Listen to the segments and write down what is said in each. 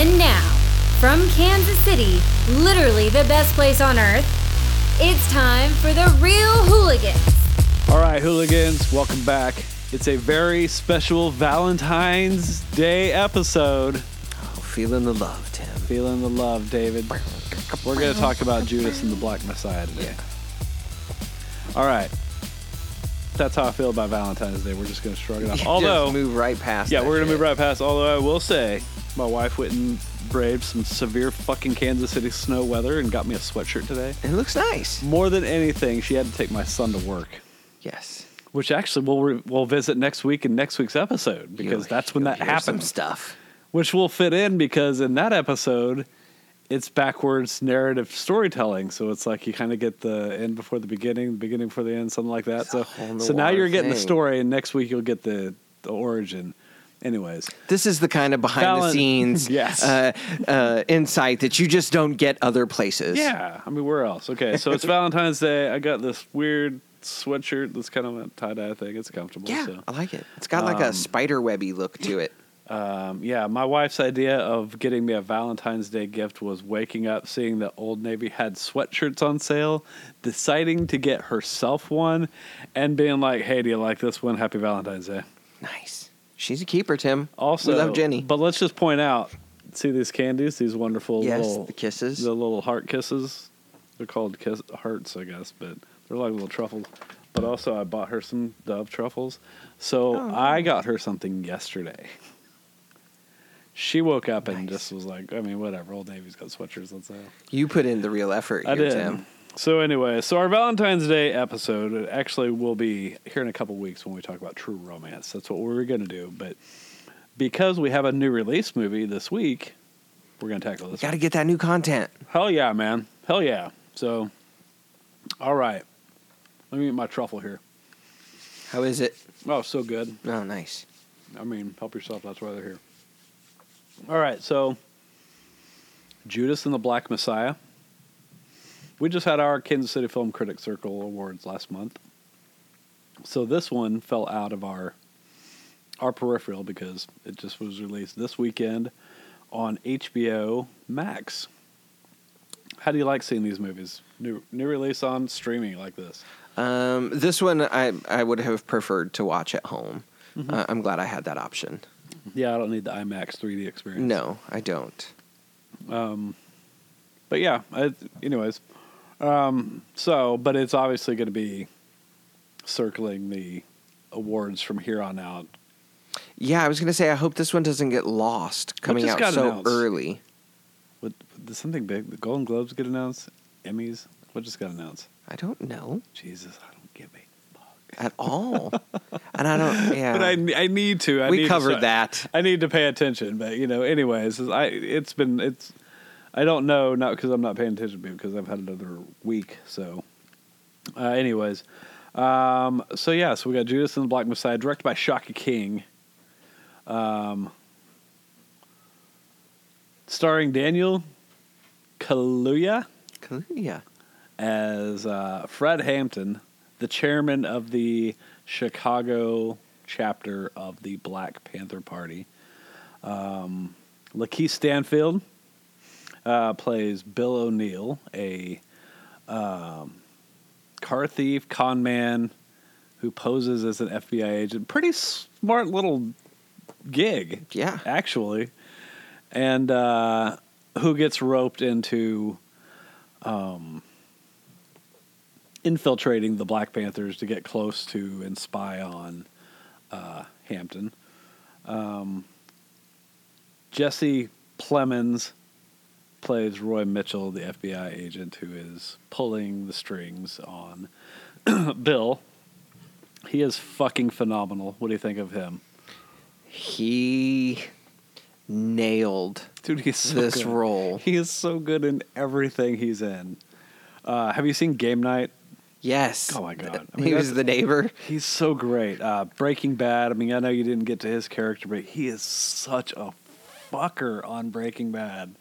And now, from Kansas City, literally the best place on earth, it's time for the Real Hooligans. All right, hooligans, welcome back. It's a very special Valentine's Day episode. Oh, feeling the love, Tim. Feeling the love, David. We're going to talk about Judas and the Black Messiah today. All right. That's how I feel about Valentine's Day. We're just going to shrug it off. Just Although, move right past. yeah, that we're going to move right past. Although I will say, my wife went and braved some severe fucking Kansas City snow weather and got me a sweatshirt today. It looks nice. More than anything, she had to take my son to work. Yes, Which actually we'll re- we'll visit next week in next week's episode because You'll- that's when that happens. stuff. Which will fit in because in that episode, it's backwards narrative storytelling. So it's like you kind of get the end before the beginning, the beginning before the end, something like that. It's So so now you're getting the story, and next week you'll get the the origin. Anyways, This is the kind of behind the scenes Yes. uh, uh, insight that you just don't get other places. yeah. I mean, where else? Okay, so it's Valentine's Day. I got this weird sweatshirt that's kind of a tie dye thing. It's comfortable. Yeah, So. I like it. It's got like a Um, spider webby look to it. Um, yeah, my wife's idea of getting me a Valentine's Day gift was waking up, seeing that Old Navy had sweatshirts on sale, deciding to get herself one, and being like, "Hey, do you like this one? Happy Valentine's Day." Nice. She's a keeper, Tim. Also, we love Jenny. But let's just point out, see these candies, these wonderful Yes, little the kisses. the little heart kisses. They're called kiss hearts, I guess, but they're like little truffles. But also, I bought her some Dove truffles, so Oh. I got her something yesterday. She woke up and just was like, I mean, whatever. Old Navy's got sweatshirts. Let's say. You put in the real effort I here, did. Tim. So anyway, so our Valentine's Day episode actually will be here in a couple weeks when we talk about True Romance. That's what we're going to do, but because we have a new release movie this week, we're going to tackle this. Got to get that new content. Hell yeah, man! Hell yeah! So, all right, let me get my truffle here. How is it? Oh, so good. Oh, nice. I mean, help yourself. That's why they're here. All right, so Judas and the Black Messiah. We just had our Kansas City Film Critics Circle awards last month. So this one fell out of our our peripheral because it just was released this weekend on HBO Max. How do you like seeing these movies? New new release on streaming like this. Um, this one I I would have preferred to watch at home. Mm-hmm. Uh, I'm glad I had that option. Yeah, I don't need the IMAX 3D experience. No, I don't. Um, but yeah, I, anyways, um, so but it's obviously going to be circling the awards from here on out. Yeah, I was gonna say I hope this one doesn't get lost coming out so announced? early. What did something big? The Golden Globes get announced? Emmys? What just got announced? I don't know Jesus, I don't give a fuck. at all, and I don't. Yeah, But I, I need to. I we need to covered start- that. I need to pay attention. But you know, anyways, I it's been it's. I don't know, not because I'm not paying attention, but because I've had another week. So, uh, anyways, um, so yeah, so we got Judas and the Black Messiah, directed by Shaka King, um, starring Daniel Kaluuya Yeah, as uh, Fred Hampton, the chairman of the Chicago chapter of the Black Panther Party. Um, Lakeith Stanfield uh, plays Bill O'Neill, a um, car thief, con man who poses as an FBI agent. Pretty smart little gig yeah. actually, and uh, who gets roped into um, infiltrating the Black Panthers to get close to and spy on uh, Hampton. Um, Jesse Plemons plays Roy Mitchell, the FBI agent who is pulling the strings on Bill. He is fucking phenomenal. What do you think of him? He nailed Dude, he's so this good. role. He is so good in everything he's in. Uh, have you seen Game Night? Yes. Oh my God. I he was the neighbor. He's so great. Uh, Breaking Bad. I mean, I know you didn't get to his character, but he is such a fucker on Breaking Bad.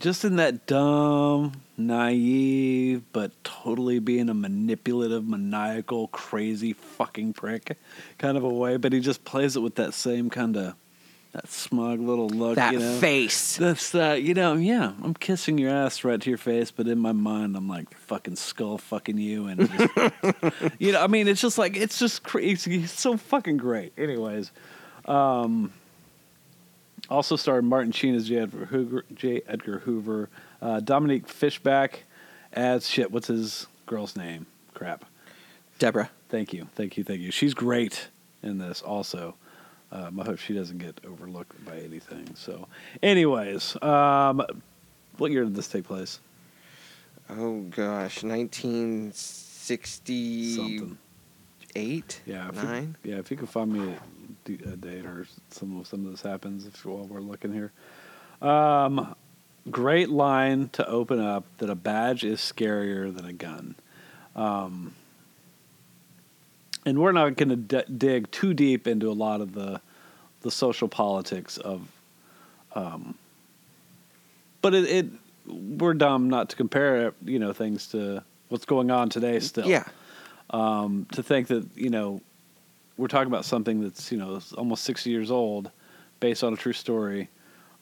Just in that dumb, naive, but totally being a manipulative, maniacal, crazy fucking prick kind of a way. But he just plays it with that same kind of that smug little look. that you know? face. That's uh, you know, yeah. I'm kissing your ass right to your face, but in my mind, I'm like fucking skull fucking you, and just, you know, I mean, it's just like it's just crazy. It's so fucking great. Anyways, um, also starred Martin Sheen as J. Edgar Hoover, J. Edgar Hoover uh, Dominique Fishback as shit. What's his girl's name? Crap. Deborah. Thank you, thank you, thank you. She's great in this. Also, um, I hope she doesn't get overlooked by anything. So, anyways, um, what year did this take place? Oh gosh, 1968, Something. Yeah, if you- nine. yeah. If you can find me a, date or some of some of this happens if while we're looking here. Um, great line to open up that a badge is scarier than a gun. Um, and we're not going to d- dig too deep into a lot of the the social politics of um but it, it we're dumb not to compare you know things to what's going on today still Yeah, um, to think that you know we're talking about something that's you know almost 60 years old based on a true story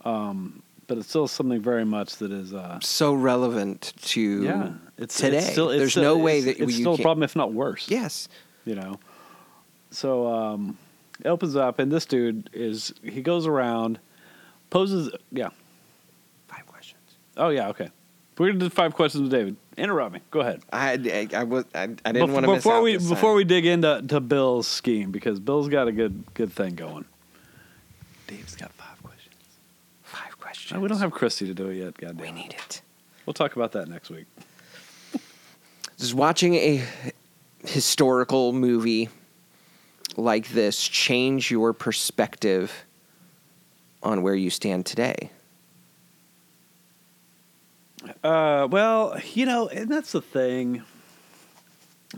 um, but it's still something very much that is uh, so relevant to yeah it's today. it's still, it's There's still- no way that it's still a problem if not worse. Yes, you know? So um, it opens up and this dude is he goes around poses yeah. Five questions. oh yeah okay. We're gonna do five questions with david interrupt me go ahead I I, I was I, I didn't Bef- want to miss before out we this before time. we dig into to Bill's scheme because Bill's got a good good thing going. Dave's got five questions. five questions. No, we don't have Christy to do it yet. Goddamn. We need it. We'll talk about that next week. Does watching a historical movie like this change your perspective on where you stand today? Uh, well, you know, and that's the thing.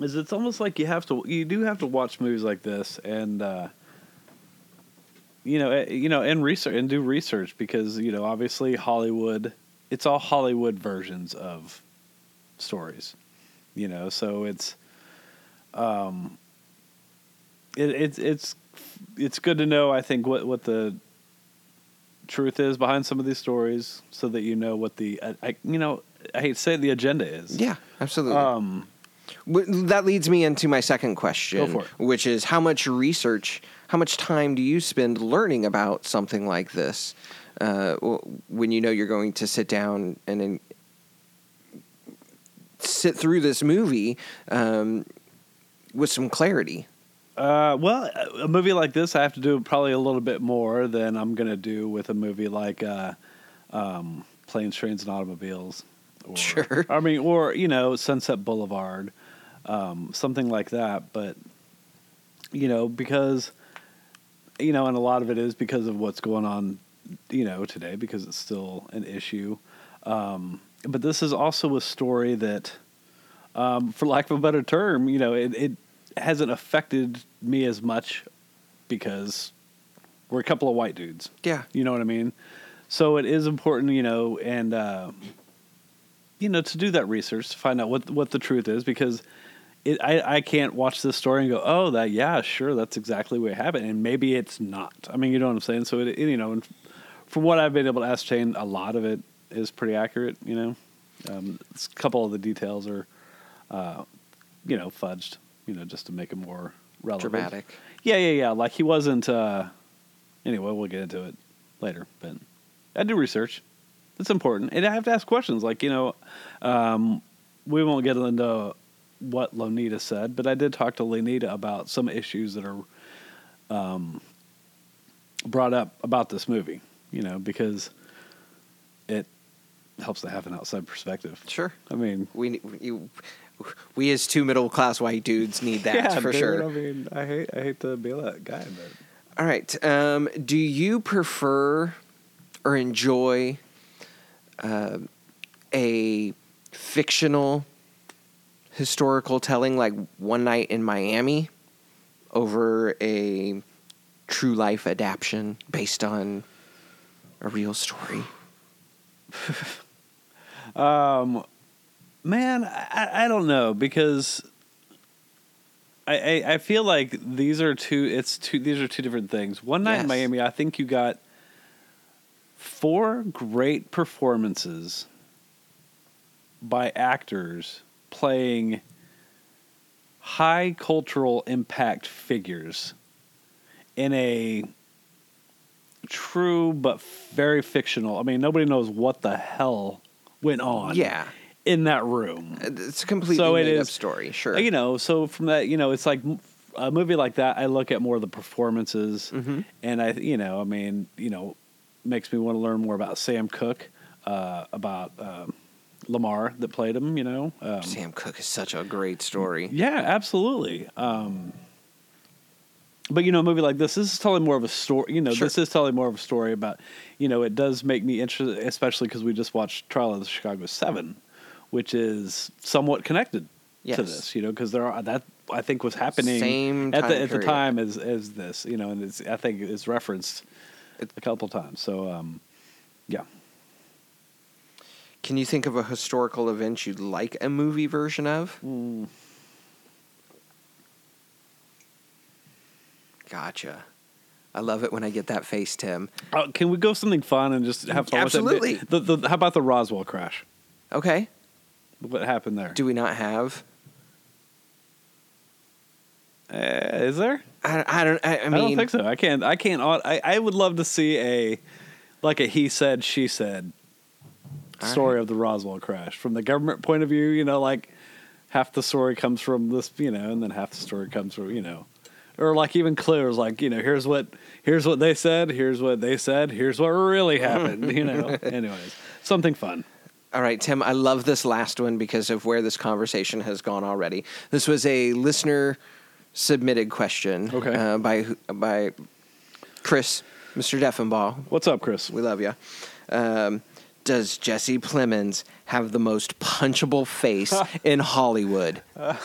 Is it's almost like you have to you do have to watch movies like this and uh, you know eh, you know and research and do research because you know obviously Hollywood it's all Hollywood versions of stories you know so it's um it, it's it's it's good to know I think what what the truth is behind some of these stories so that you know what the I, I you know I hate to say it, the agenda is Yeah, absolutely. um That leads me into my second question, Go for it. which is how much research, how much time do you spend learning about something like this uh, when you know you're going to sit down and then sit through this movie um, with some clarity? Uh, well, a movie like this, I have to do probably a little bit more than I'm going to do with a movie like uh, um, Planes, Trains, and Automobiles. Or, Sure. I mean, or you know, Sunset Boulevard, um, something like that. But you know, because you know, and a lot of it is because of what's going on, you know, today because it's still an issue. Um, but this is also a story that, um, for lack of a better term, you know, it, it hasn't affected me as much because we're a couple of white dudes. Yeah. You know what I mean? So it is important, you know, and uh, you know, to do that research to find out what what the truth is because it I, I can't watch this story and go, oh, that yeah, sure, that's exactly what happened, and maybe it's not. I mean, you know what I'm saying? So it, it you know, and from what I've been able to ascertain, a lot of it is pretty accurate. You know, um, a couple of the details are, uh, you know, fudged. You know, just to make it more relevant. Dramatic. Yeah, yeah, yeah. Like he wasn't. Uh, anyway, we'll get into it later. But I do research. It's important, and I have to ask questions. Like you know, um, we won't get into what Lonita said, but I did talk to Lonita about some issues that are um, brought up about this movie. You know, because it helps to have an outside perspective. Sure. I mean, We you, we as two middle class white dudes need that yeah, for dude, sure. I mean, I hate I hate to be that guy, but All right. Um, do you prefer or enjoy uh, a fictional historical telling like One Night in Miami over a true life adaptation based on a real story? Um, man, I, I don't know because I, I I feel like these are two. It's two. These are two different things. One night in Miami, I think you got four great performances by actors playing high cultural impact figures in a true but very fictional. I mean, nobody knows what the hell went on. Yeah. In that room. It's a completely So made up story. Sure. You know, so from that, you know, it's like a movie like that. I look at more of the performances, Mhm. and I, you know, I mean, you know, makes me want to learn more about Sam Cooke, uh, about um, Lamar that played him. You know, um, Sam Cooke is such a great story. yeah, absolutely. Um, but you know, a movie like this, this is telling more of a story. You know, Sure. this is telling more of a story about. You know, it does make me interested, especially because we just watched Trial of the Chicago Seven, which is somewhat connected Yes. to this. You know, because there are that I think was happening Same at the at the time as as this. You know, and it's I think it's referenced a couple times. So um, yeah. Can you think of a historical event you'd like a movie version of? Mm. Gotcha. I love it when I get that face, Tim. Uh, can we go something fun and just have fun? Absolutely. With it? The, the, how about the Roswell crash? Okay. What happened there? Do we not have? Uh, is there? I, I don't. I, I I, don't think so. I can't. I can't. I, I would love to see a like a he said she said story right. of the Roswell crash from the government point of view. You know, like half the story comes from this, you know, and then half the story comes from you know, or like even Claire's like you know, here's what here's what they said, here's what they said, here's what really happened. you know. Anyways, something fun. All right, Tim, I love this last one because of where this conversation has gone already. This was a listener submitted question Okay. uh, by by Chris, Mr. Deffenbaugh. What's up, Chris? We love you. Um, does Jesse Plemons have the most punchable face in Hollywood? This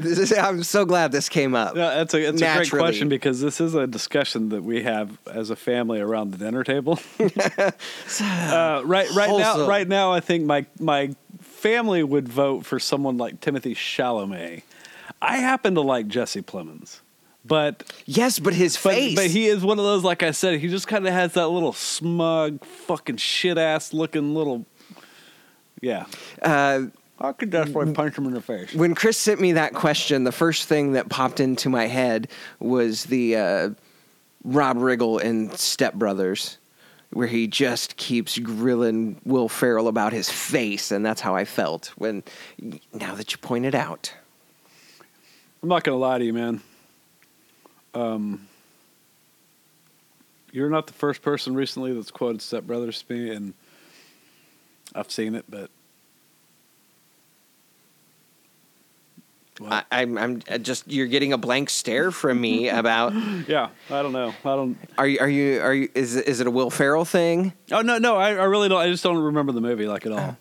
is, I'm so glad this came up. Yeah, that's a it's a great question because this is a discussion that we have as a family around the dinner table. uh, right, right now, right now, I think my my family would vote for someone like Timothy Chalamet. I happen to like Jesse Plemons, but Yes, but his but, face. but he is one of those. Like I said, he just kind of has that little smug, fucking shit ass looking little. Yeah, uh, I could definitely punch him in the face. when Chris sent me that question, the first thing that popped into my head was the uh, Rob Riggle in Step Brothers, where he just keeps grilling Will Ferrell about his face, and that's how I felt when. Now that you point it out, I'm not gonna lie to you, man. Um, you're not the first person recently that's quoted Step Brothers to me, and I've seen it, but Well, I, I'm, I'm uh, just you're getting a blank stare from me about. yeah, I don't know. I don't. Are you? Are you? Are you? Is it- is it a Will Ferrell thing? Oh no, no, I, I really don't. I just don't remember the movie like at all.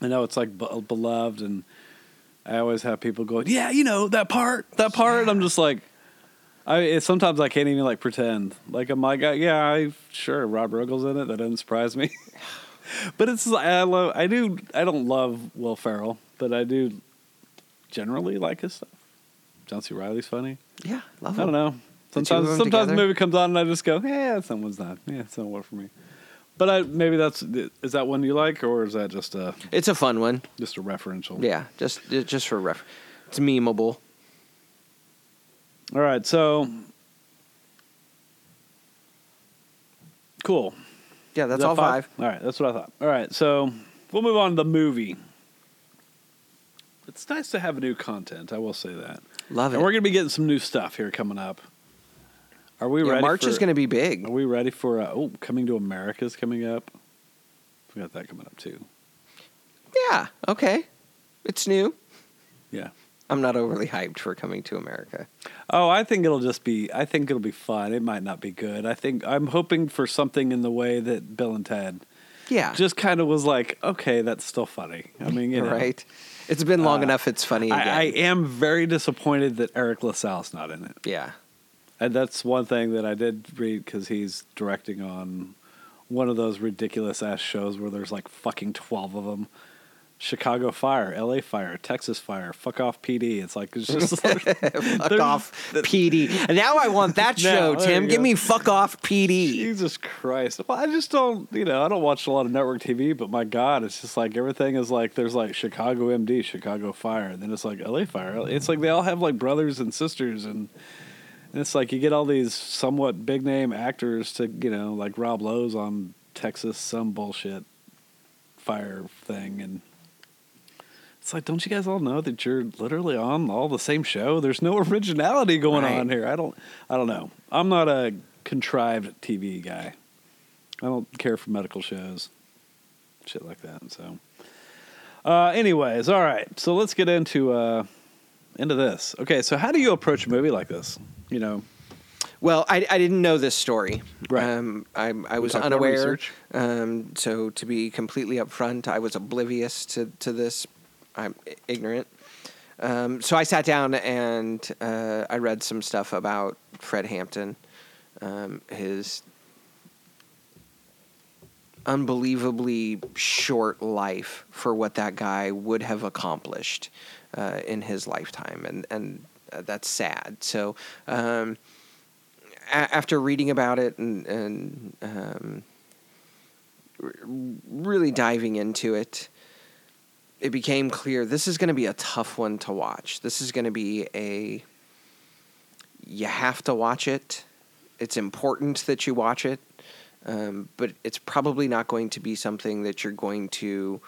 I know it's like be- beloved, and I always have people going, "Yeah, you know that part, that part." And I'm just like, I it, sometimes I can't even like pretend. Like I'm like, uh, yeah, I sure Rob Riggle's in it. That doesn't surprise me. but it's I love. I do. I don't love Will Ferrell, but I do generally like his stuff. John C. Reilly's funny. Yeah, love I don't know. Sometimes, sometimes the movie comes on and I just go, "Yeah, someone's not. Yeah, it's not one for me." But I maybe that's is that one you like, or is that just a It's a fun one. just a referential? Yeah, just just for ref. It's memeable. All right, so cool. Yeah, that's that all five. All right, that's what I thought. All right, so we'll move on to the movie. It's nice to have new content. I will say that, Love it. and we're gonna be getting some new stuff here coming up. Are we Yeah, ready? March for, is going to be big. Are we ready for? Uh, oh, coming to America is coming up. We got that coming up too. Yeah. Okay. It's new. Yeah. I'm not overly hyped for coming to America. Oh, I think it'll just be. I think it'll be fun. It might not be good. I think I'm hoping for something in the way that Bill and Ted Yeah. just kind of was like, okay, that's still funny. I mean, you know, right. It's been long Uh, enough. It's funny again. I, I am very disappointed that Eric LaSalle's not in it, yeah. and that's one thing that I did read because he's directing on one of those ridiculous ass shows where there's like fucking twelve of them. Chicago Fire, L.A. Fire, Texas Fire, fuck off PD. It's like it's just like, Fuck off PD. And now I want that show, there Tim. Give go. me fuck off PD. Jesus Christ. Well, I just don't, you know, I don't watch a lot of network TV, but my God, it's just like everything is like there's like Chicago MD, Chicago Fire, and then it's like LA Fire. It's like they all have like brothers and sisters, and, and it's like you get all these somewhat big name actors to, you know, like Rob Lowe's on Texas, some bullshit fire thing, and it's like, don't you guys all know that you're literally on all the same show? There's no originality going Right. on here. I don't, I don't know. I'm not a contrived TV guy. I don't care for medical shows, shit like that. So, uh, anyways, all right. So let's get into uh, into this. Okay, so how do you approach a movie like this? You know, Well, I, I didn't know this story. Right. Um, I, I was unaware. Um, so to be completely upfront, I was oblivious to, to this. I'm ignorant. Um, so I sat down and uh, I read some stuff about Fred Hampton, um, his unbelievably short life for what that guy would have accomplished uh, in his lifetime, and and uh, that's sad. So. Um, a- after reading about it and, and um, really diving into it, it became clear this is going to be a tough one to watch. This is going to be a you have to watch it. It's important that you watch it, um, but it's probably not going to be something that you're going to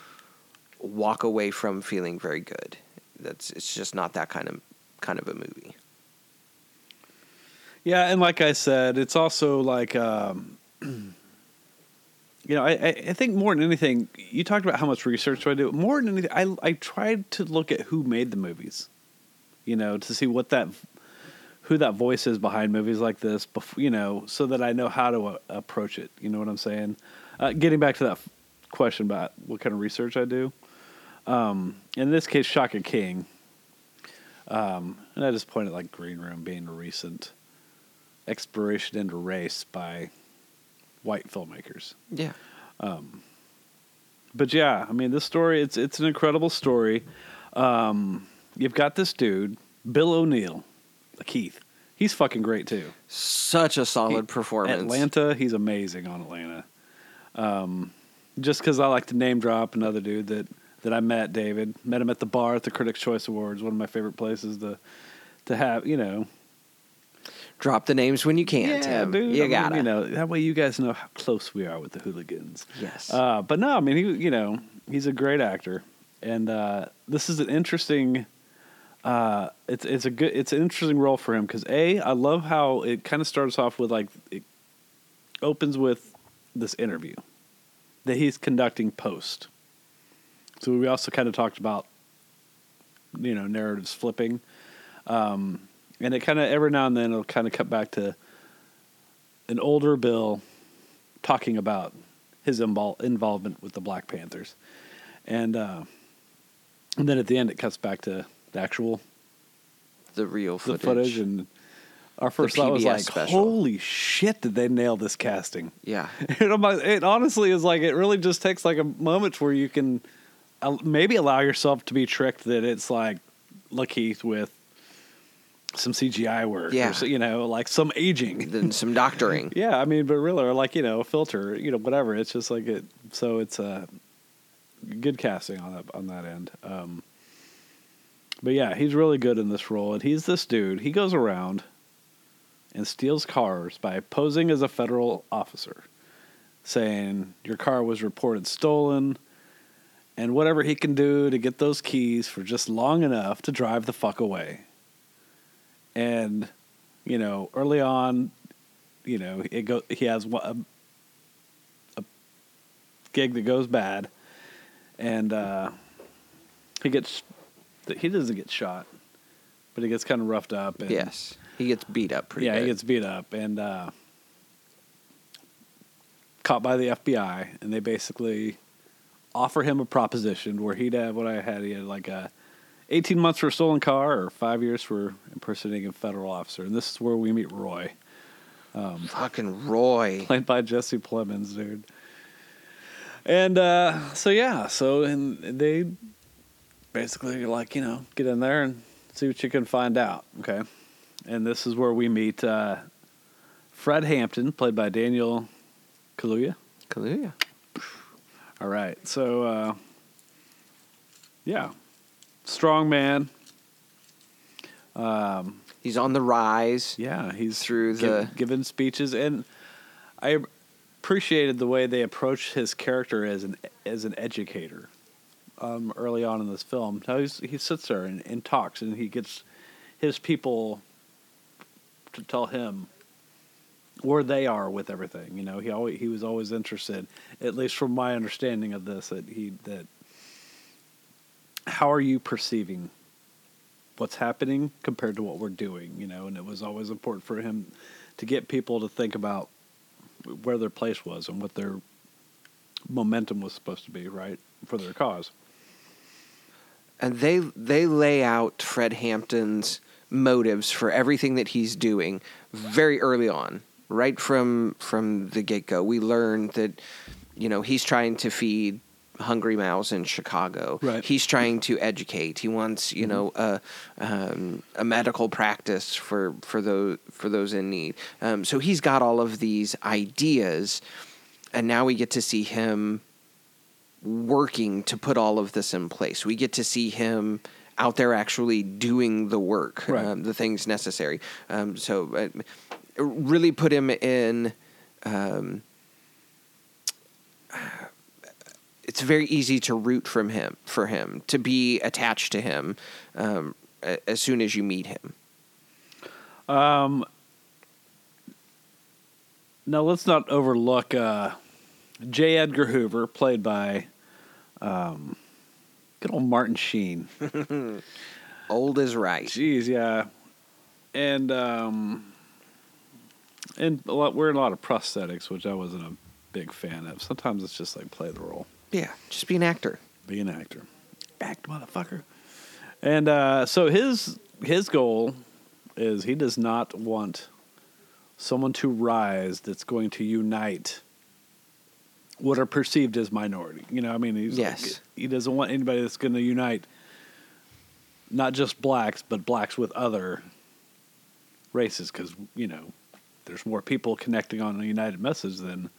walk away from feeling very good. That's it's just not that kind of kind of a movie. Yeah, and like I said, it's also like, um, you know, I, I think more than anything, you talked about how much research do I do. More than anything, I I tried to look at who made the movies, you know, to see what that, who that voice is behind movies like this, before, you know, so that I know how to uh, approach it. You know what I'm saying? Uh, getting back to that f- question about what kind of research I do. Um, in this case, Shaka King. Um, and I just pointed like Green Room being a recent exploration into race by white filmmakers. Yeah. But yeah, I mean, this story it's it's an incredible story. Um, you've got this dude, Bill O'Neill, Keith. He's fucking great too. Such a solid He- performance. Atlanta, he's amazing on Atlanta. Um, just because I like to name drop another dude that that I met, David, met him at the bar at the Critics' Choice Awards, one of my favorite places to to have. You know, Drop the names when you can, Tim. dude. You I gotta. you know, that way you guys know how close we are with the hooligans. Yes. Uh, but no, I mean, he, you know, he's a great actor, and uh, this is an interesting. Uh, it's it's a good it's an interesting role for him because a I love how it kind of starts off with like it opens with this interview that he's conducting post. So we also kind of talked about you know narratives flipping, um, and it kind of every now and then it'll kind of cut back to an older Bill talking about his invol- involvement with the Black Panthers, and uh, and then at the end it cuts back to the actual the real the footage. footage, and our first thought was like, special. "Holy shit! Did they nail this casting?" yeah. And I'm like- it honestly is like it really just takes like a moment where you can uh, maybe allow yourself to be tricked that it's like Lakeith with some CGI work, Yeah. or you know, like some aging. then some doctoring. Yeah, I mean, but really, or like you know, a filter, you know, whatever. It's just like it. So it's a good casting on that on that end. Um, but yeah, he's really good in this role, and he's this dude. He goes around and steals cars by posing as a federal officer, saying your car was reported stolen, and whatever he can do to get those keys for just long enough to drive the fuck away. And you know, early on, you know, it go. He has one, a, a gig that goes bad, and uh, he gets. He doesn't get shot, but he gets kind of roughed up. And, Yes. He gets beat up pretty yeah, good. he gets beat up and uh, caught by the FBI, and they basically offer him a proposition where he'd have what I had. He had like a eighteen months for a stolen car or five years for impersonating a federal officer, and this is where we meet Roy, Fucking Roy. played by Jesse Plemons, dude. And uh, so yeah, so and they basically like you know get in there and see what you can find out. Okay, and this is where we meet uh, Fred Hampton, played by Daniel Kaluuya. Kaluuya. All right, so uh, yeah, strong man. Um, He's on the rise. yeah, he's Through the- giving speeches, and I appreciated the way they approached his character as an as an educator. Um, early on in this film, how he's, he sits there and, and talks, and he gets his people to tell him where they are with everything. You know, he always he was always interested, at least from my understanding of this, that he that how are you perceiving what's happening compared to what we're doing, you know, and it was always important for him to get people to think about where their place was and what their momentum was supposed to be, right, for their cause. and they they lay out Fred Hampton's motives for everything that he's doing very early on, right from from the get go. We learned that you know he's trying to feed hungry mouths in Chicago. Right. He's trying to educate. He wants you know a um, a medical practice for for those for those in need. Um, so he's got all of these ideas, and now we get to see him working to put all of this in place. We get to see him out there actually doing the work, Right. um, the things necessary. Um, so uh, really put him in. Um, it's very easy to root from him for him to be attached to him um, as soon as you meet him. Um, now let's not overlook uh, J. Edgar Hoover, played by um, good old Martin Sheen. Old as right. Jeez, yeah, and um, and a lot, we're in a lot of prosthetics, which I wasn't a big fan of. Sometimes it's just like play the role, Yeah, just be an actor. be an actor, act, motherfucker. And uh, so his his goal is he does not want someone to rise that's going to unite what are perceived as minority. You know, I mean, he's like- Yes. he doesn't want anybody that's going to unite not just blacks, but blacks with other races, because you know, there's more people connecting on a united message than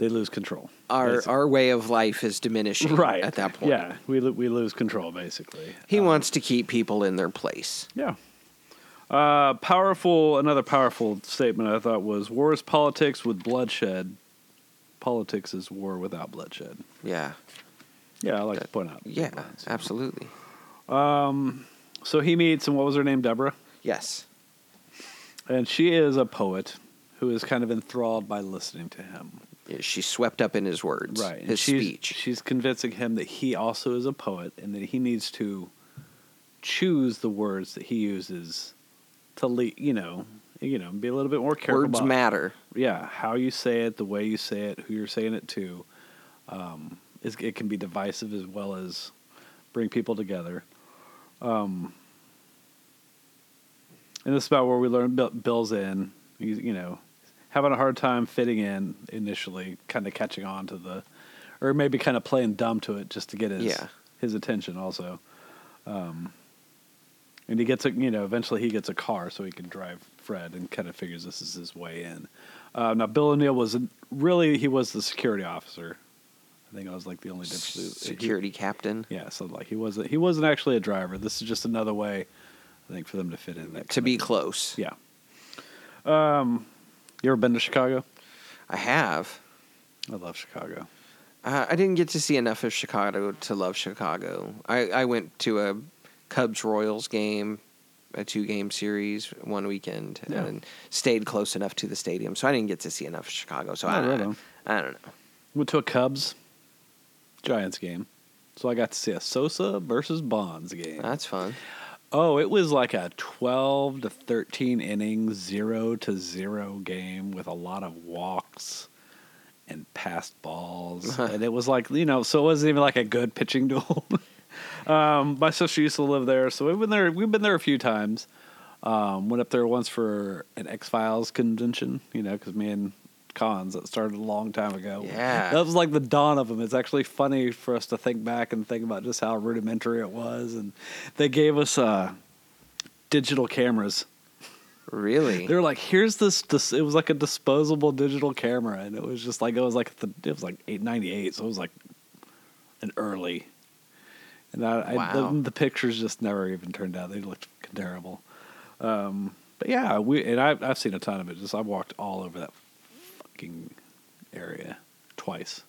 they lose control. Our basically. our way of life is diminishing right at that point. Yeah, we we lose control basically. He Um, wants to keep people in their place. Yeah. Uh, powerful. Another powerful statement I thought was: "War is politics with bloodshed. Politics is war without bloodshed." Yeah. Yeah, I like to point out. Yeah, lines. absolutely. Um, so he meets, and what was her name? Deborah, Yes. and she is a poet who is kind of enthralled by listening to him. She's swept up in his words, Right. His she's, speech. She's convincing him that he also is a poet and that he needs to choose the words that he uses to lead, you know, you know, be a little bit more careful. Words matter. Yeah, how you say it, the way you say it, who you're saying it to, um, is it can be divisive as well as bring people together. Um, and this is about where we learn Bill, Bill's in. He's, you know, having a hard time fitting in initially, kind of catching on to the, or maybe kind of playing dumb to it just to get his Yeah. his attention also. Um, and he gets a, you know, eventually he gets a car so he can drive Fred and kind of figures this is his way in. Uh, now Bill O'Neill was really he was the security officer. I think I was like the only difference. He- Security captain. yeah, so like he wasn't he wasn't actually a driver. This is just another way, I think, for them to fit in. That To be of- close. yeah. Um, you ever been to Chicago? I have. I love Chicago. Uh, I didn't get to see enough of Chicago to love Chicago. I, I went to a Cubs Royals game, a two game series one weekend, Yeah. and stayed close enough to the stadium. So I didn't get to see enough of Chicago. So I, right on. I don't know. Went to a Cubs Giants game, so I got to see a Sosa versus Bonds game. That's fun. Oh, it was like a 12 to 13 innings, 0 to 0 game with a lot of walks and passed balls. and it was like, you know, so it wasn't even like a good pitching duel. um, my sister used to live there, so we've been there we've been there a few times. Um, went up there once for an X Files convention, you know, because me and cons that started a long time ago. Yeah. that was like the dawn of them. It's actually funny for us to think back and think about just how rudimentary it was, and they gave us uh, digital cameras. Really? They were like, "Here's this, this." It was like a disposable digital camera, and it was just like it was like the it was like eight ninety eight, so it was like an early. And I, I the, the pictures just never even turned out. They looked terrible. Um, but yeah, we and I, I've seen a ton of it. Just I've walked all over that area twice,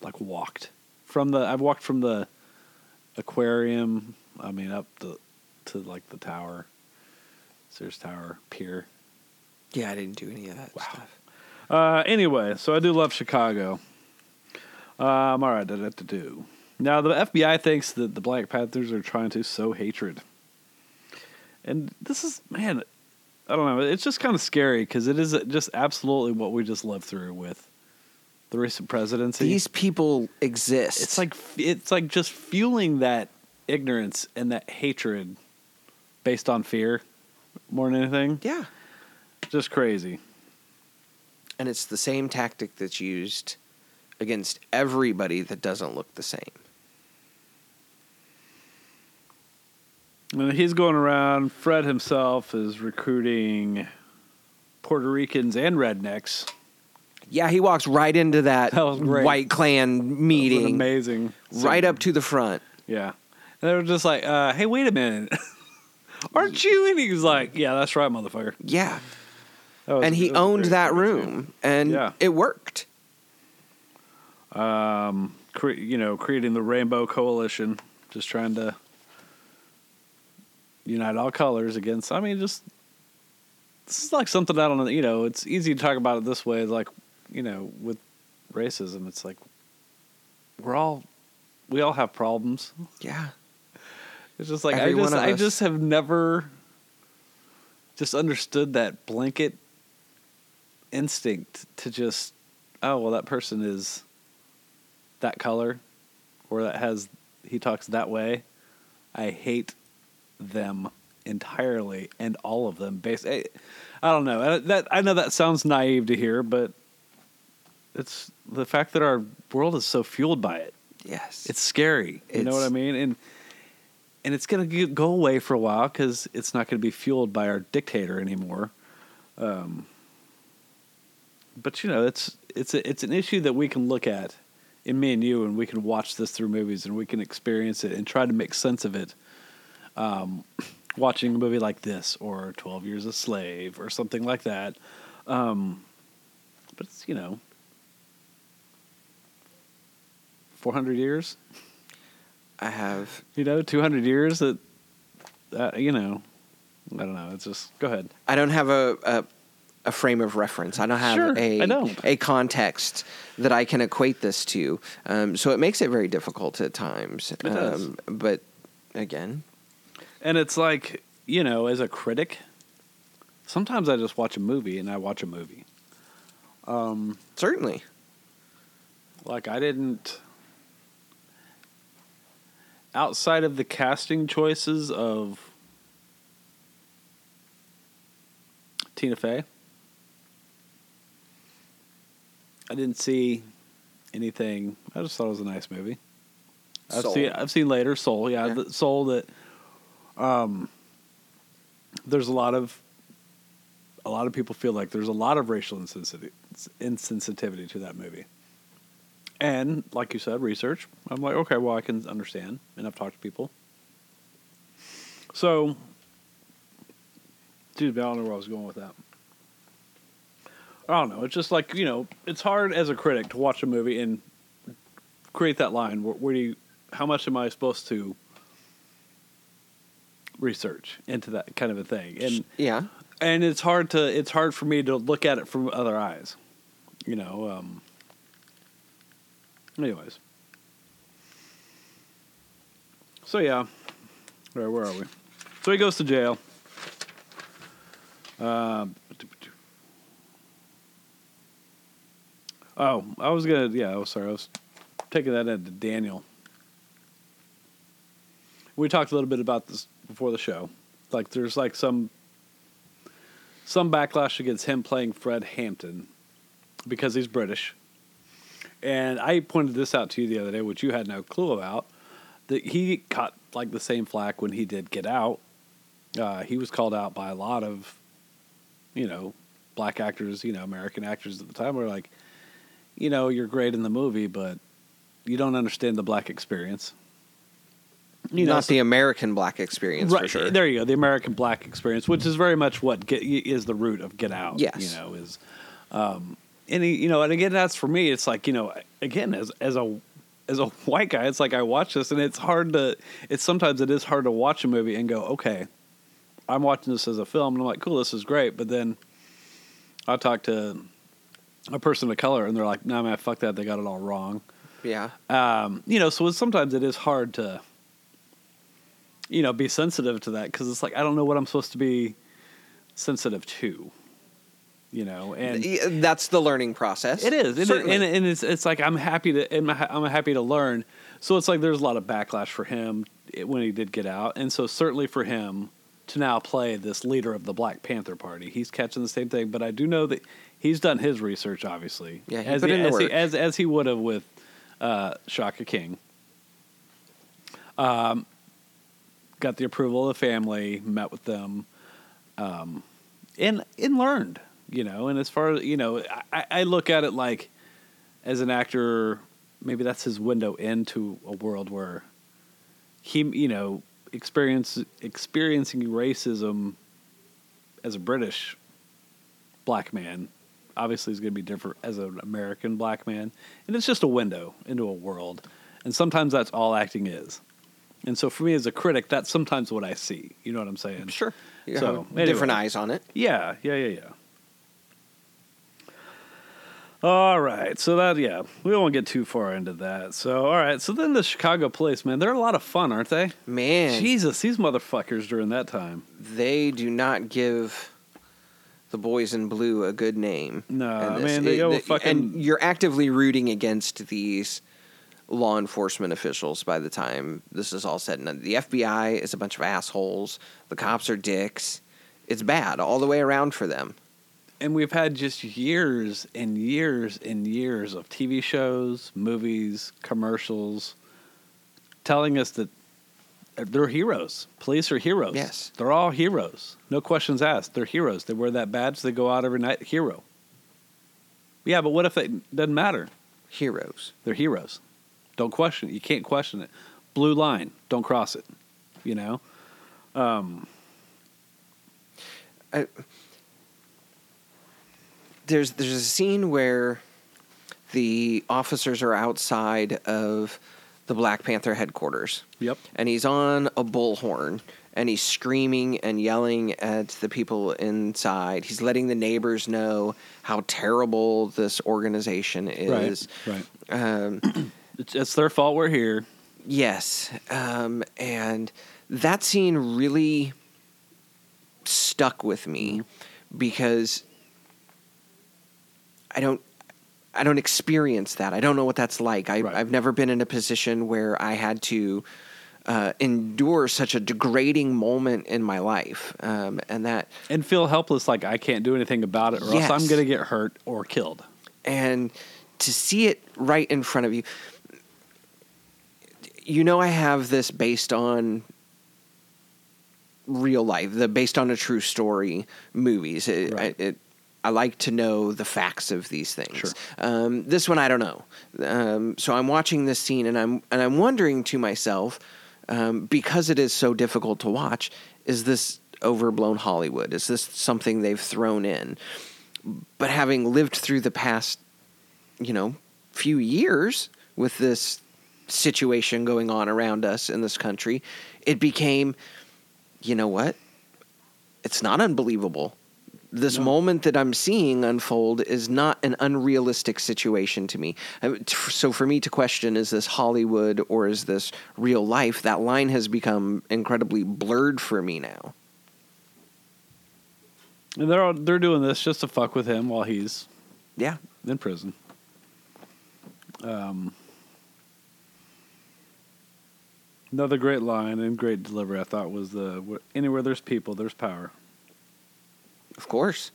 like walked from the. I've walked from the aquarium. I mean, up the to like the tower, Sears Tower Pier. yeah, I didn't do any of that stuff. Uh, anyway, so I do love Chicago. Um, all right, da, da, da, do. Now the FBI thinks that the Black Panthers are trying to sow hatred, and this is man, I don't know. It's just kind of scary because it is just absolutely what we just lived through with the recent presidency. These people exist. it's like it's like just fueling that ignorance and that hatred based on fear more than anything. yeah, Just crazy. and it's the same tactic that's used against everybody that doesn't look the same. And he's going around. Fred himself is recruiting Puerto Ricans and rednecks. Yeah, he walks right into that, That. White was meeting, amazing. right up to the front. Yeah. And they were just like, uh, hey, wait a minute. Aren't you? And he was like, yeah, that's right, motherfucker. Yeah, and he it was a owned that room, and Yeah. it worked. Um, cre- you know, creating the Rainbow Coalition, just trying to unite all colors against. I mean, just this is like something I don't know. You know, it's easy to talk about it this way, like you know, with racism. It's like we're all we all have problems. Yeah, It's just like Every I just I just have never just understood that blanket instinct to just oh well that person is that color or that has he talks that way. I hate them entirely and all of them based I, I don't know. I, that I know that sounds naive to hear, but it's the fact that our world is so fueled by it. yes, It's scary. You know what I mean? And and it's gonna go away for a while because it's not gonna be fueled by our dictator anymore. Um, but you know, it's it's a, it's an issue that we can look at in me and you, and we can watch this through movies, and we can experience it and try to make sense of it. Um, watching a movie like this, or Twelve Years a Slave, or something like that. Um, but it's you know, four hundred years. I have. You know, 200 years that, uh, you know, I don't know. It's just, go ahead. I don't have a, a a frame of reference. I don't have Sure, a don't. a context that I can equate this to. Um, so it makes it very difficult at times. Um, but again, And it's like, you know, as a critic, sometimes I just watch a movie and I watch a movie. Um, certainly. like, I didn't, outside of the casting choices of Tina Fey, I didn't see anything. I just thought it was a nice movie. I've Soul. seen I've seen later Soul, yeah, Yeah. the Soul that um there's a lot of a lot of people feel like there's a lot of racial insensitivity insensitivity to that movie. And like you said, research. I'm like, okay, well I can understand and I've talked to people. So dude, I don't know where I was going with that. I don't know. It's just like you know, it's hard as a critic to watch a movie and create that line. Where, where do you? How much am I supposed to research into that kind of a thing? And Yeah. and it's hard to it's hard for me to look at it from other eyes. You know. Um, anyways. So yeah. Right, where are we? So he goes to jail. Um, oh, I was gonna. Yeah, I was sorry. I was taking that into Daniel. We talked a little bit about this before the show. Like, there's like some some backlash against him playing Fred Hampton because he's British. And I pointed this out to you the other day, which you had no clue about. That he caught like the same flack when he did Get Out. Uh, he was called out by a lot of, you know, black actors, you know, American actors at the time were like, you know, you're great in the movie, but you don't understand the black experience. You know, Not so- the American black experience for sure. there you go, the American black experience, which is very much what get, is the root of Get Out. Yes. you know is, um, and you know, and again, that's for me. It's like you know, again, as as a as a white guy, it's like I watch this, and it's hard to. It's sometimes it is hard to watch a movie and go, okay, I'm watching this as a film, and I'm like, cool, this is great, but then I talk to a person of color, and they're like, no, man, fuck that, they got it all wrong yeah. um, you know, so it's, sometimes it is hard to, you know, be sensitive to that because it's like I don't know what I'm supposed to be sensitive to, you know, and That's the learning process. it is, and, it, and, and it's it's like I'm happy to, and I'm happy to learn. So it's like there's a lot of backlash for him when he did get out, and so certainly for him to now play this leader of the Black Panther Party, he's catching the same thing. But I do know that he's done his research, obviously, Yeah, he as put he, in the as, he, as as he would have with uh, Shaka King. Um, got the approval of the family, met with them, um, and and learned, you know. And as far as you know, I, I look at it like as an actor, maybe that's his window into a world where he, you know, experience experiencing racism as a British black man. Obviously, is going to be different as an American black man, and it's just a window into a world. And sometimes that's all acting is. And so, for me as a critic, that's sometimes what I see. You know what I'm saying? Sure. You So, have different eyes on it. Yeah, yeah, yeah, yeah. All right, so that yeah, we won't get too far into that. So all right, so then the Chicago police, man, they're a lot of fun, aren't they? Man, Jesus, these motherfuckers during that time. they do not give the boys in blue a good name. No, I mean, they go fucking- and you're actively rooting against these law enforcement officials by the time this is all said and done. The FBI is a bunch of assholes. The cops are dicks. It's bad all the way around for them. And we've had just years and years and years of TV shows, movies, commercials telling us that they're heroes. Police are heroes. Yes. They're all heroes. No questions asked. They're heroes. They wear that badge, they go out every night, hero. Yeah, but what if it doesn't matter? Heroes. They're heroes. Don't question it. You can't question it. Blue line, don't cross it. You know? Um, I, there's there's a scene where the officers are outside of the Black Panther headquarters. Yep. And he's on a bullhorn and he's screaming and yelling at the people inside. He's letting the neighbors know how terrible this organization is. right. right. Um, It's, it's their fault we're here. Yes, um, and that scene really stuck with me because I don't I don't experience that. I don't know what that's like. I, Right. I've never been in a position where I had to uh, endure such a degrading moment in my life, um, and that And feel helpless like I can't do anything about it or Yes. else I'm going to get hurt or killed. and to see it right in front of you you know i have this based on real life the based on a true story movies. It, Right. I, it, I like to know the facts of these things. Sure. um, this one i don't know. Um, so i'm watching this scene and i'm and i'm wondering to myself um, because it is so difficult to watch is this overblown hollywood? Is this something they've thrown in? But having lived through the past you know few years with this situation going on around us in this country it became you know what? It's not unbelievable. This No. moment that i'm seeing unfold is not an unrealistic situation to me. So for me to question is this hollywood or is this real life? That line has become incredibly blurred for me now. And they're all, they're doing this just to fuck with him while he's yeah. in prison. Um, another great line and great delivery I thought was the anywhere there's people, there's power. of course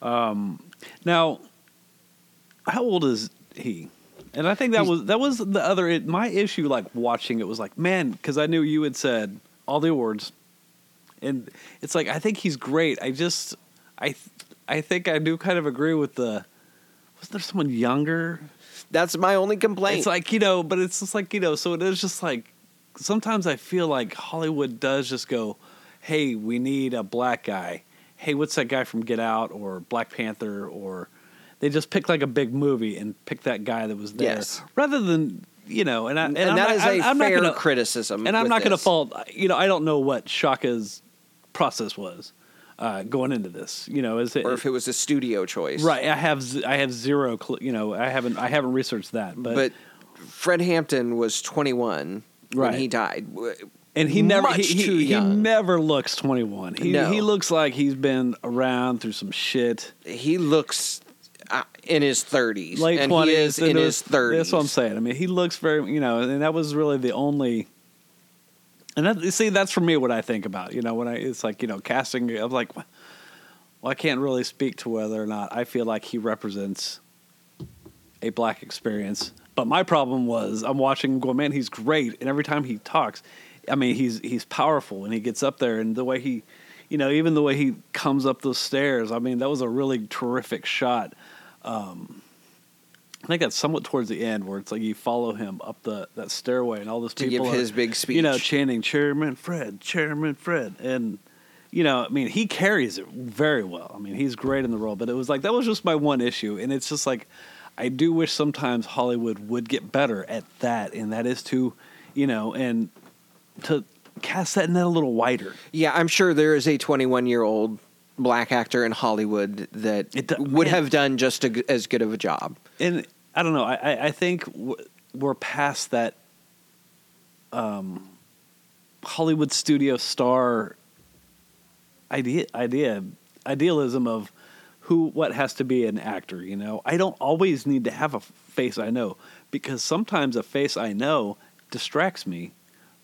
um, Now, how old is he? And I think that He's- was that was the other it, my issue. Like watching it was like, man, because I knew you had said all the awards, and it's like I think he's great. I just I I think I do kind of agree with the. Wasn't there someone younger? That's my only complaint. It's like you know, but it's just like you know. So it is just like sometimes I feel like Hollywood does just go, "Hey, we need a black guy. Hey, what's that guy from Get Out or Black Panther?" Or they just pick like a big movie and pick that guy that was there, Yes. rather than you know. And I, and, and, I'm that not, is a I'm not fair gonna- criticism. And I'm not going to fault. You know, I don't know what Shaka's process was uh, going into this. You know, is it or if it was a studio choice. right? I have I have zero. Cl- you know, I haven't I haven't researched that, But, But, Fred Hampton was 21 Right. when he died. and he never he, he, he never looks 21 he, No. he looks like he's been around through some shit He looks uh, in his 30s. late and 20s he is in into his 30s. that's what i'm saying i mean he looks very you know and that was really the only and that, see that's for me what i think about you know when i it's like you know casting i'm like well i can't really speak to whether or not i feel like he represents a black experience but my problem was i'm watching him go man he's great and every time he talks i mean he's he's powerful and he gets up there and the way he you know even the way he comes up those stairs i mean that was a really terrific shot um I think that's somewhat towards the end where it's like you follow him up the that stairway and all those To people give are, his big speech. you know, chanting Chairman Fred, Chairman Fred, and you know, I mean, he carries it very well. I mean, he's great in the role, but it was like that was just my one issue, and it's just like I do wish sometimes Hollywood would get better at that, and that is to, you know, and to cast that net a little wider. Yeah, I'm sure there is a 21 year old black actor in Hollywood that It do- would man. have done just a as good of a job. and I don't know. I I, I think we're past that um, Hollywood studio star idea idea idealism of who what has to be an actor. You know, I don't always need to have a face I know because sometimes a face I know distracts me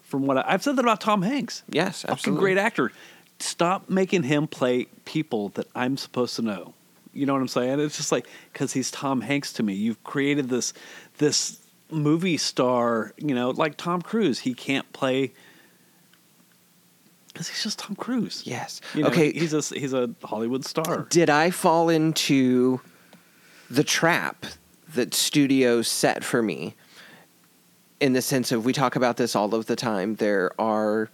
from what I, I've said that about Tom Hanks. Yes, Fucking absolutely. great actor. Stop making him play people that I'm supposed to know. You know what I'm saying? It's just like because he's Tom Hanks to me. You've created this this movie star. You know, like Tom Cruise. He can't play because he's just Tom Cruise. Yes. You know, okay. He's a he's a Hollywood star. Did I fall into the trap that studios set for me? In the sense of we talk about this all of the time. There are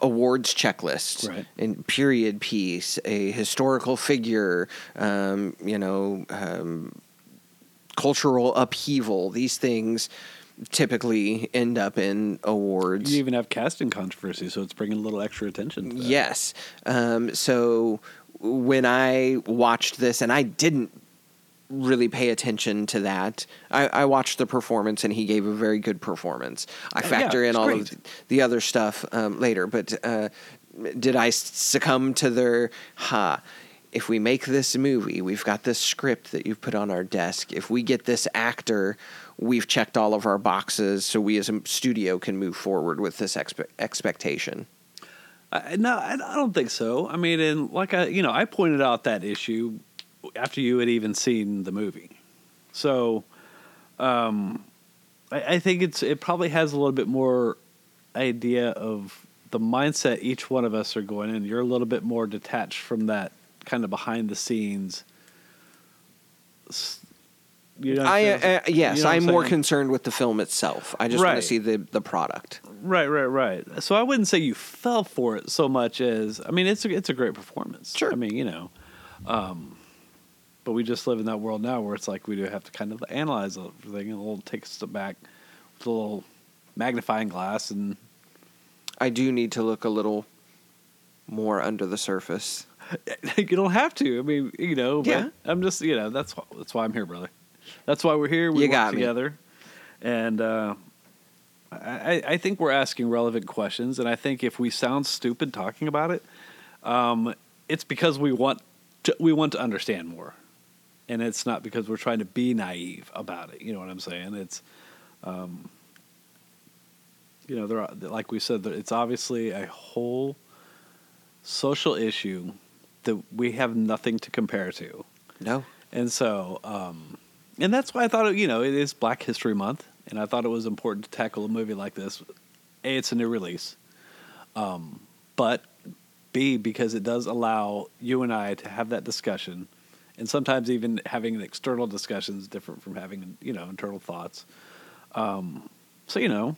awards checklists, Right. in period piece, a historical figure, um, you know, um, cultural upheaval. These things typically end up in awards. You even have casting controversy, so it's bringing a little extra attention. To that. Yes. Um, so when I watched this, and I didn't really pay attention to that, I, I watched the performance, and he gave a very good performance. I Oh, yeah, factor in all great. of the other stuff um, later, but uh, did I succumb to their ha? If we make this movie, we've got this script that you've put on our desk. If we get this actor, we've checked all of our boxes, so we as a studio can move forward with this expe- expectation. No, I, I don't think so. I mean, and like I, you know, I pointed out that issue after you had even seen the movie. So, um, I, I think it's it probably has a little bit more idea of the mindset each one of us are going in. You're a little bit more detached from that kind of behind the scenes. s- You know, what I I'm uh, yes, You know what I'm more concerned with the film itself. I just want to see the the product. Right, right, right. So I wouldn't say you fell for it so much as I mean, it's a, it's a great performance. Sure. I mean, you know, um, but we just live in that world now where it's like we do have to kind of analyze everything and a little take a step back with a little magnifying glass and I do need to look a little more under the surface. you don't have to. I mean, you know, but Yeah. I'm just you know that's why, that's why I'm here, brother. That's why we're here. We You work got me. together, and uh, I, I- I think we're asking relevant questions. And I think if we sound stupid talking about it, um, it's because we want to, we want to understand more, and it's not because we're trying to be naive about it. You know what I'm saying? It's, um, you know, there are, like we said, it's obviously a whole social issue that we have nothing to compare to. No, And so, um, and that's why I thought it, you know it is Black History Month, and I thought it was important to tackle a movie like this. A, it's a new release, um, but B, because it does allow you and I to have that discussion, and sometimes even having an external discussion is different from having you know internal thoughts. Um, so you know,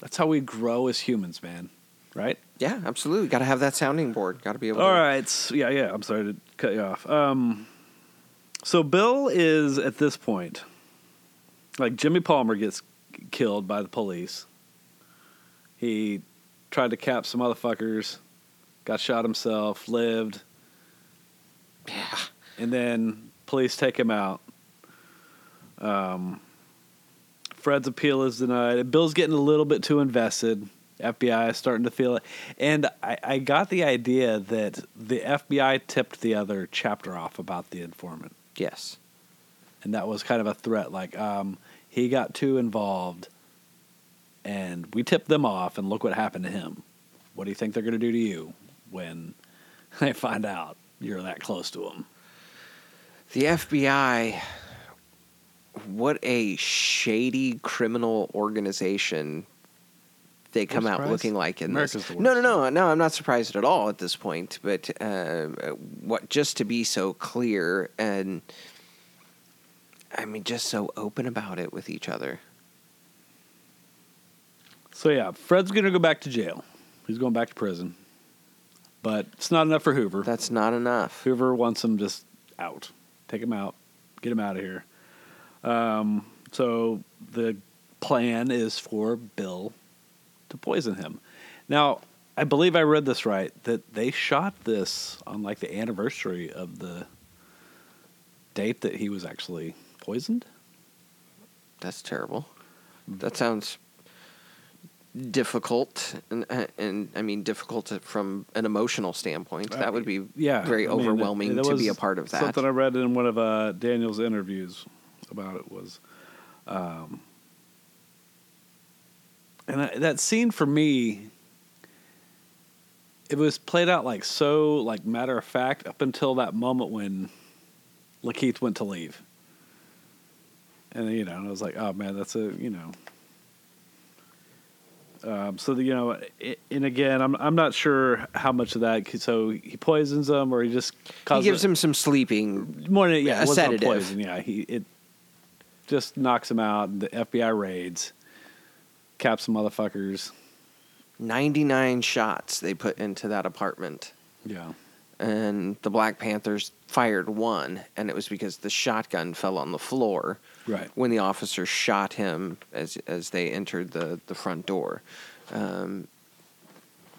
that's how we grow as humans, man. Right? Yeah, absolutely. Got to have that sounding board. Got to be able. All to... right. Yeah, yeah. I'm sorry to cut you off. Um, so Bill is at this point, like Jimmy Palmer gets killed by the police. He tried to cap some motherfuckers, got shot himself, lived, Yeah. and then police take him out. Um, Fred's appeal is denied. Bill's getting a little bit too invested. FBI is starting to feel it. And I, I got the idea that the FBI tipped the other chapter off about the informant. Yes. And that was kind of a threat. Like, um, he got too involved, and we tipped them off, and look what happened to him. What do you think they're going to do to you when they find out you're that close to them? The FBI. What a shady criminal organization they come out looking like in America's this. the No, no, no, no. I'm not surprised at all at this point. But uh, what just to be so clear and I mean just so open about it with each other. So yeah, Fred's gonna go back to jail. He's going back to prison, but it's not enough for Hoover. That's not enough. Hoover wants him just out. Take him out. Get him out of here. Um, so the plan is for Bill to poison him. Now, I believe I read this right that they shot this on like the anniversary of the date that he was actually poisoned. That's terrible. That sounds difficult, and, and I mean difficult from an emotional standpoint. That would be yeah, very I mean, it- overwhelming it to be a part of that. Something I read in one of uh, Daniel's interviews about it was, um, and I, that scene for me, it was played out like so like matter of fact up until that moment when LaKeith went to leave, and you know, and I was like, oh man, that's a you know. Um, so the, you know, i and again, I'm I'm not sure how much of that. So he poisons them, or he just he gives him some sleeping. more than yeah, a it sedative. poison. Yeah, he it just knocks him out. And the FBI raids, caps some motherfuckers. 99 shots they put into that apartment. Yeah, And the Black Panthers fired one, and it was because the shotgun fell on the floor right. when the officer shot him as as they entered the, the front door. Um,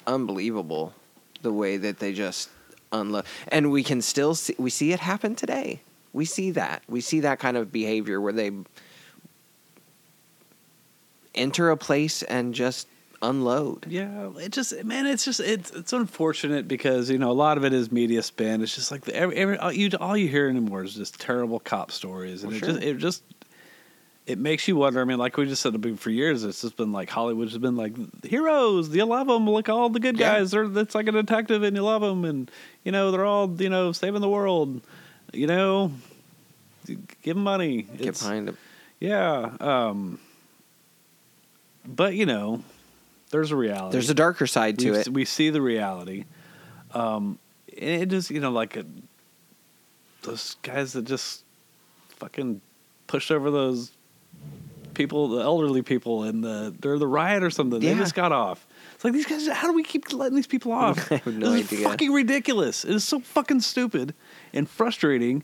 unbelievable the way that they just unload. And we can still see, we see it happen today. We see that. We see that kind of behavior where they enter a place and just unload. Yeah, it just man, it's just it's it's unfortunate because you know a lot of it is media spin. It's just like the, every, every all you all you hear anymore is just terrible cop stories, and Well, it sure. just it just it makes you wonder. I mean, like we just said for years, it's just been like Hollywood's been like heroes. You love them, like all the good Yeah. guys. They're it's like a detective, and you love them, and you know they're all you know saving the world. You know, give them money. Get It's- behind it. yeah. Um, but you know, there's a reality. There's a darker side to we it. we see the reality. Um, and it just you know like a, those guys that just fucking pushed over those people, the elderly people and the they're the riot or something. They just got off. It's like these guys. How do we keep letting these people off? I have no this idea. is fucking ridiculous. It is so fucking stupid and frustrating.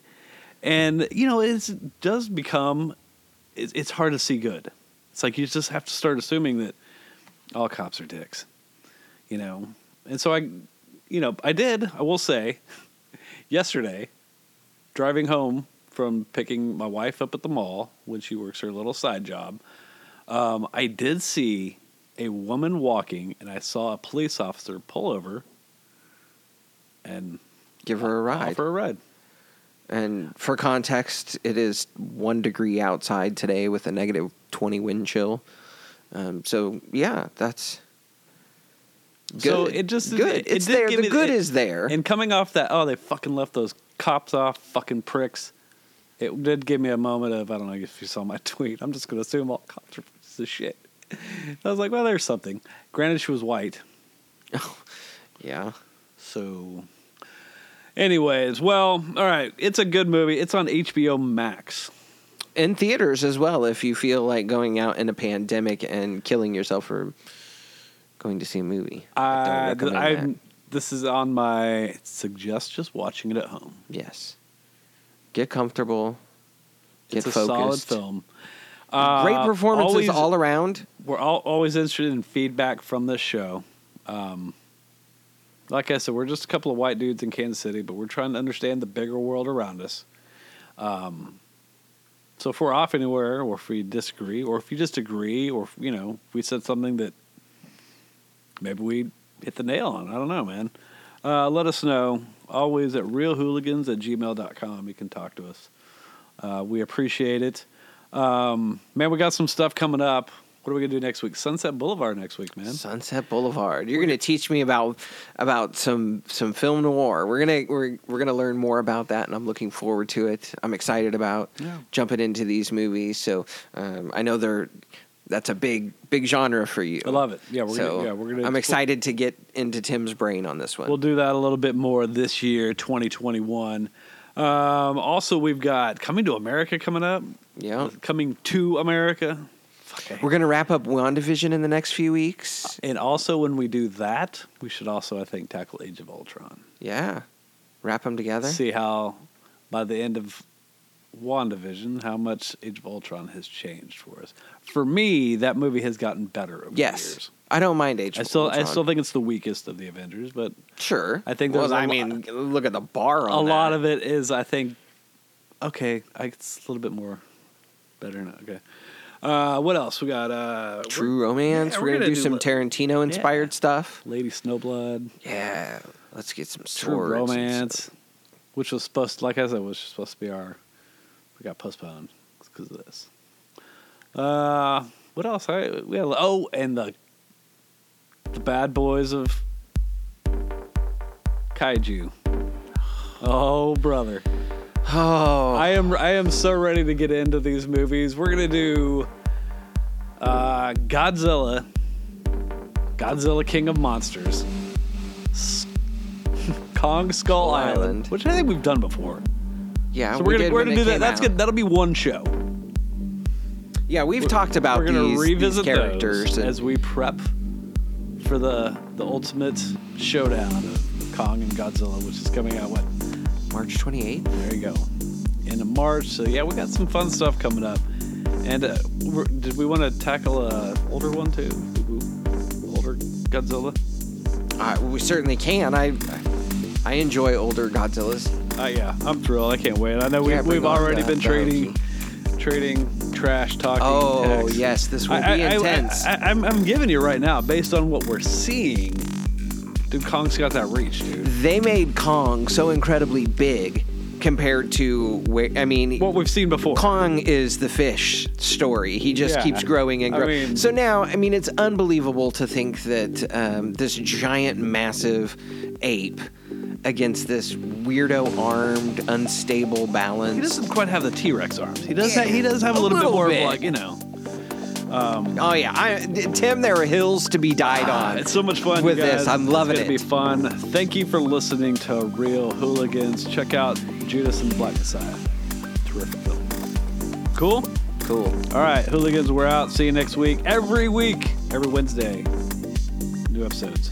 And you know, it's, it does become. It's hard to see good. It's like you just have to start assuming that all cops are dicks, you know. And so I, you know, I did. I will say, yesterday, driving home from picking my wife up at the mall when she works her little side job, um, I did see a woman walking, and I saw a police officer pull over and Give her a ride. offer a ride. And for context, it is one degree outside today with a negative 20 wind chill. Um, so, yeah, that's good. So it just good. it- it it's there. The good it- is there. And coming off that, oh, they fucking left those cops off, fucking pricks. It did give me a moment of I don't know if you saw my tweet. I'm just going to assume all cops are pieces of shit. I was like, well, there's something. Granted, she was white, Yeah. so. Anyways, well, all right. It's a good movie. It's on HBO Max. In theaters as well, if you feel like going out in a pandemic and killing yourself for going to see a movie. I don't Uh, I'm, this is on my suggest just watching it at home. Yes. Get comfortable. Get it's a focused. solid film. Great Uh, performances always- all around. we're all, always interested in feedback from this show. Um, like I said, we're just a couple of white dudes in Kansas City, but we're trying to understand the bigger world around us. Um, so if we're off anywhere, or if we disagree, or if you just agree, or if, you know, if we said something that maybe we hit the nail on, I don't know, man. Uh, let us know. Always at realhooligans at gmail.com. You can talk to us. Uh, we appreciate it. Um, man, we got some stuff coming up. What are we gonna do next week? Sunset Boulevard next week, man. Sunset Boulevard. You're going to teach me about about some some film noir. We're gonna we're we're gonna learn more about that, and I'm looking forward to it. I'm excited about Yeah. jumping into these movies. So um, I know they're that's a big big genre for you. I love it. Yeah, we're so gonna, yeah, we're gonna. I'm excited to get into Tim's brain on this one. We'll do that a little bit more this year, 2021. Um, also, we've got Coming to America coming up. yeah, Coming to America. I- we're gonna wrap up WandaVision in the next few weeks. and also, when we do that, we should also, I think, tackle Age of Ultron. Yeah, wrap them together. See how, by the end of WandaVision, how much Age of Ultron has changed for us. For me, that movie has gotten better over the yes, years. I don't mind Age. I of still, I still think it's the weakest of the Avengers, but sure. I think Well, I lo- mean, look at the bar. a On lot of it is, I think, okay, I, it's a little bit more better now. Okay. Uh, what else we got? Uh, True Romance. yeah, we're, we're gonna, gonna do, do some li- Tarantino inspired Yeah. stuff. Lady Snowblood, Yeah, let's get some True Romance, which was supposed, like I said, was supposed to be our. We got postponed because of this. Uh, what else? I we had oh, and the the bad boys of kaiju. Oh, brother. Oh, I am I am so ready to get into these movies. We're gonna do uh, Godzilla, Godzilla King of Monsters, S- Kong Skull Island, Island. which I think we've done before. yeah. So we we're gonna we're gonna do that. That's good. That'll be one show. Yeah, we've talked about we're gonna these, revisit these characters. and- as we prep for the the ultimate showdown of Kong and Godzilla, which is coming out what March 28th. There you go. End of March. So yeah, we got some fun stuff coming up. And uh, did we want to tackle a older one too? Older Godzilla. Uh, we certainly can. I I enjoy older Godzillas. Uh, yeah, I'm thrilled. I can't wait. I know we, Yeah, we've already been trading trading trash talking. Oh texts. yes, this will I, be I, intense. I, am I'm giving you right now, based on what we're seeing. Dude, Kong's got that reach, dude. they made Kong so incredibly big compared to where I mean What we've seen before. Kong is the fish story. He just Yeah. keeps growing and I growing. mean- so now, I mean, it's unbelievable to think that um, this giant, massive ape against this weirdo armed, unstable balance. He doesn't quite have the T Rex arms. He does. Yeah, ha- he does have a a little, little bit more bit. of like you know. Oh yeah, I, Tim. There are hills to be died Ah, on. it's so much fun with this. I'm loving it's gonna it. Be fun. Thank you for listening to Real Hooligans. Check out Judas and the Black Messiah. Terrific film. Cool. Cool. All right, hooligans. We're out. See you next week. Every week, every Wednesday, new episodes.